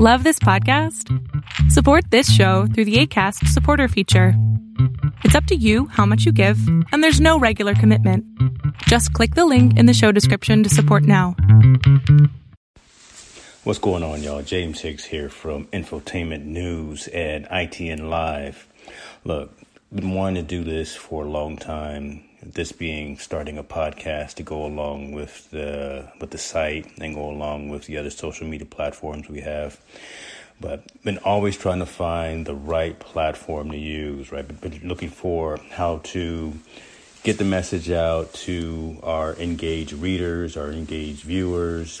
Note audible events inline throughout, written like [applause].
Love this podcast? Support this show through the ACAST supporter feature. It's up to you how much you give, and there's no regular commitment. Just click the link in the show description to support now. What's going on, y'all? James Hicks here from Infotainment News and ITN Live. Look, been wanting to do this for a long time. This being starting a podcast to go along with the with the site and go along with the other social media platforms we have but been always trying to find the right platform to use, right? Been looking for how to get the message out to our engaged readers, our engaged viewers,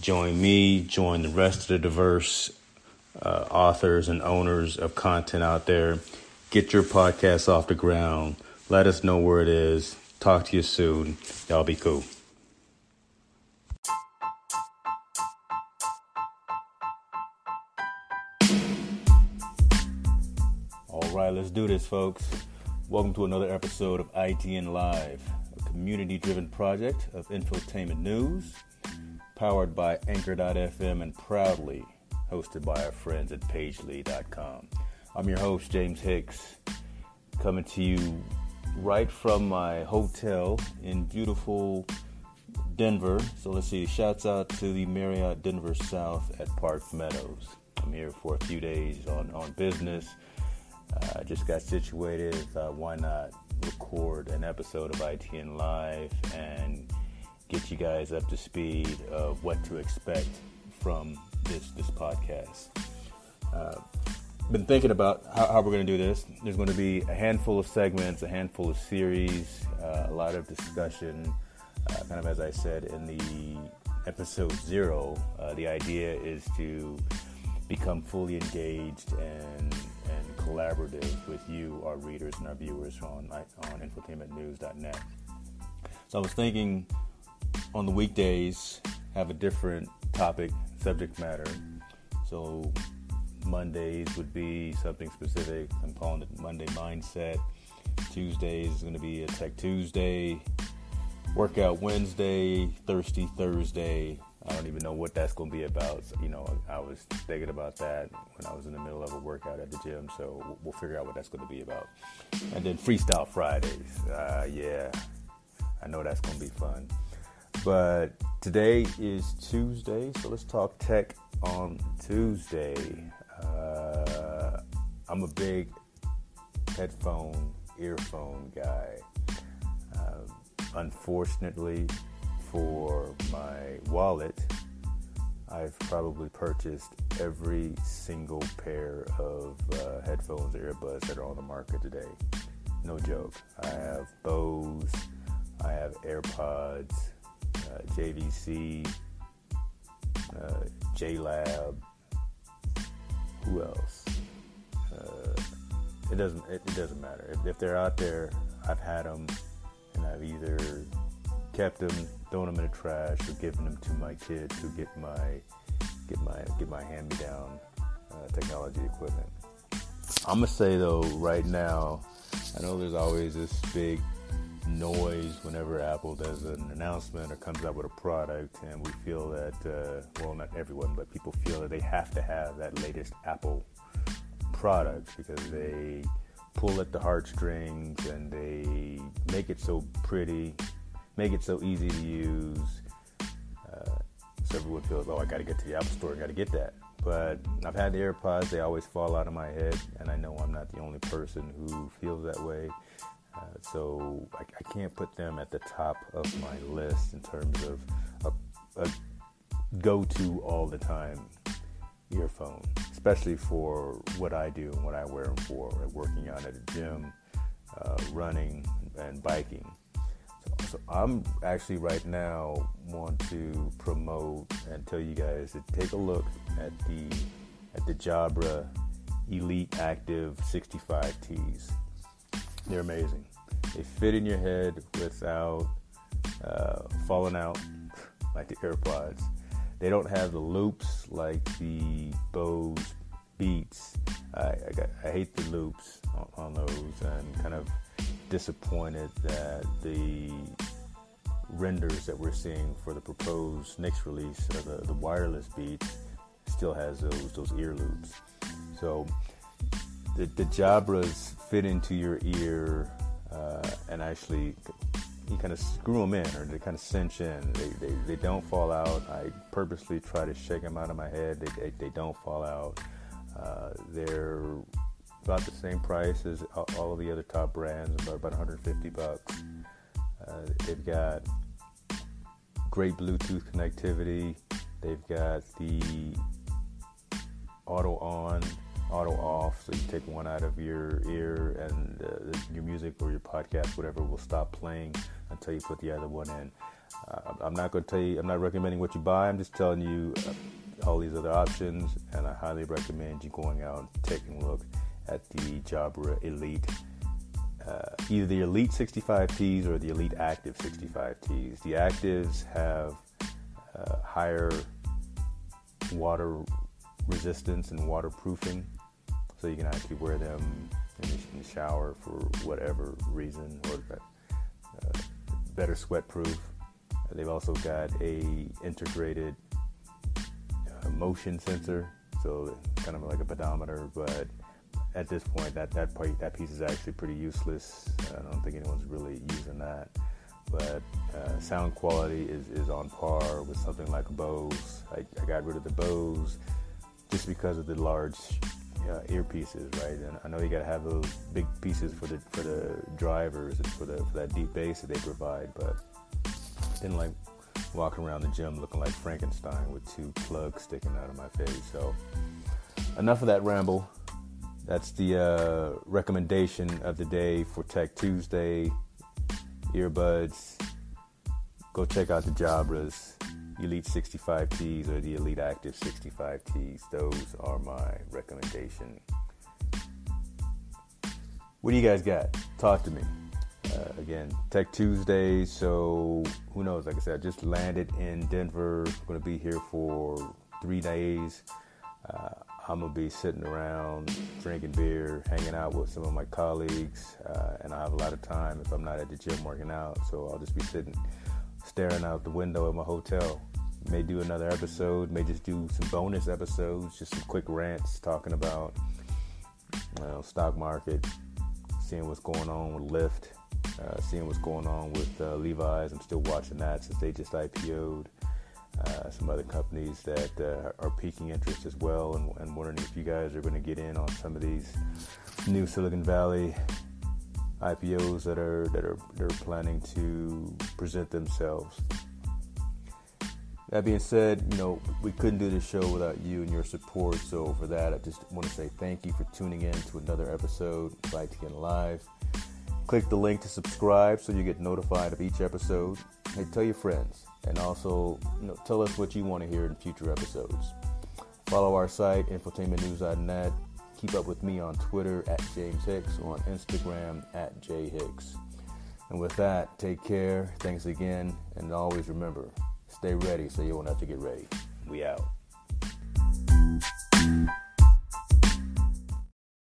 Join me, join the rest of the diverse uh, authors and owners of content out there. Get your podcast off the ground. Let us know where it is. Talk to you soon. Y'all be cool. All right, let's do this, folks. Welcome to another episode of ITN Live, a community driven project of infotainment news, powered by Anchor.fm and proudly hosted by our friends at Pagely.com. I'm your host, James Hicks, coming to you right from my hotel in beautiful Denver. So let's see, shouts out to the Marriott Denver South at Park Meadows. I'm here for a few days on, on business uh, just got situated. Thought, why not record an episode of ITN Live and get you guys up to speed of what to expect from this this podcast. Uh, been thinking about how, how we're going to do this. There's going to be a handful of segments, a handful of series, uh, a lot of discussion. Uh, kind of as I said in the episode zero, uh, the idea is to become fully engaged and collaborative with you, our readers and our viewers on on infotainmentnews.net. So I was thinking on the weekdays have a different topic, subject matter. So Mondays would be something specific. I'm calling it Monday mindset. Tuesdays is going to be a Tech Tuesday. Workout Wednesday, Thirsty Thursday, I don't even know what that's going to be about. So, you know, I was thinking about that when I was in the middle of a workout at the gym. So we'll figure out what that's going to be about. And then Freestyle Fridays. Uh, yeah, I know that's going to be fun. But today is Tuesday, so let's talk tech on Tuesday. Uh, I'm a big headphone, earphone guy. Uh, unfortunately, for my wallet, I've probably purchased every single pair of uh, headphones or earbuds that are on the market today. No joke. I have Bose, I have AirPods, uh, JVC, uh, JLab. Who else? Uh, it doesn't. It, it doesn't matter if, if they're out there. I've had them, and I've either kept them, thrown them in the trash, or given them to my kids to get my get my get my hand-me-down uh, technology equipment. I'm gonna say though, right now, I know there's always this big noise whenever Apple does an announcement or comes out with a product, and we feel that, uh, well, not everyone, but people feel that they have to have that latest Apple product because they pull at the heartstrings and they make it so pretty, make it so easy to use. Uh, so everyone feels, oh, I got to get to the Apple Store, I got to get that. But I've had the AirPods, they always fall out of my head, and I know I'm not the only person who feels that way. Uh, so I, I, can't put them at the top of my list in terms of a, a go to all the time earphone, especially for what I do and what I wear them for, working out at a gym, uh, running, and biking. So, so, I'm actually right now want to promote and tell you guys to take a look at the at the Jabra Elite Active 65Ts. They're amazing. They fit in your head without uh, falling out [laughs] like the AirPods. They don't have the loops like the Bose Beats. I, I, I hate the loops on, on, those and kind of disappointed that the renders that we're seeing for the proposed next release of the, the wireless Beats still has those those ear loops. So the, the Jabras fit into your ear uh, and actually you kind of screw them in or they kind of cinch in. They, they, they don't fall out. I purposely try to shake them out of my head. They, they, they don't fall out. Uh, they're about the same price as all of the other top brands, about, about 150 bucks. Uh, they've got great Bluetooth connectivity. They've got the auto on auto off, so you take one out of your ear and uh, your music or your podcast, whatever, will stop playing until you put the other one in. Uh, I'm not going to tell you, I'm not recommending what you buy. I'm just telling you uh, all these other options, and I highly recommend you going out and taking a look at the Jabra Elite. Uh, either the Elite 65Ts or the Elite Active 65Ts. The Actives have uh, higher water resistance and waterproofing so you can actually wear them in the, shower for whatever reason or uh, better sweat proof. They've also got a integrated uh, motion sensor, so kind of like a pedometer. But at this point, that that part, that piece is actually pretty useless. I don't think anyone's really using that. But uh, sound quality is, is on par with something like Bose. I, I got rid of the Bose just because of the large uh, earpieces, right? And I know you got to have those big pieces for the for the drivers and for the for that deep bass that they provide, but didn't like walking around the gym looking like Frankenstein with two plugs sticking out of my face. So enough of that ramble. That's the uh, recommendation of the day for Tech Tuesday. Earbuds. Go check out the Jabras. Elite 65Ts or the Elite Active 65Ts. Those are my recommendation. What do you guys got? Talk to me. Uh, again, Tech Tuesday. So who knows? Like I said, I just landed in Denver. I'm gonna be here for three days. Uh, I'm gonna be sitting around drinking beer, hanging out with some of my colleagues, uh, and I have a lot of time if I'm not at the gym working out. So I'll just be sitting staring out the window of my hotel. May do another episode, may just do some bonus episodes, just some quick rants talking about you know, stock market, seeing what's going on with Lyft, uh, seeing what's going on with uh, Levi's. I'm still watching that since they just IPO'd. Uh, some other companies that uh, are piquing interest as well, and, and wondering if you guys are going to get in on some of these new Silicon Valley IPOs that are that are they're planning to present themselves. That being said, you know we couldn't do this show without you and your support. So for that, I just want to say thank you for tuning in to another episode of ITN Live. Click the link to subscribe so you get notified of each episode. Hey, tell your friends, and also you know, tell us what you want to hear in future episodes. Follow our site, infotainmentnews.net, Keep up with me on Twitter at James Hicks or on Instagram at J Hicks. And with that, take care. Thanks again. And always remember, stay ready so you won't have to get ready. We out.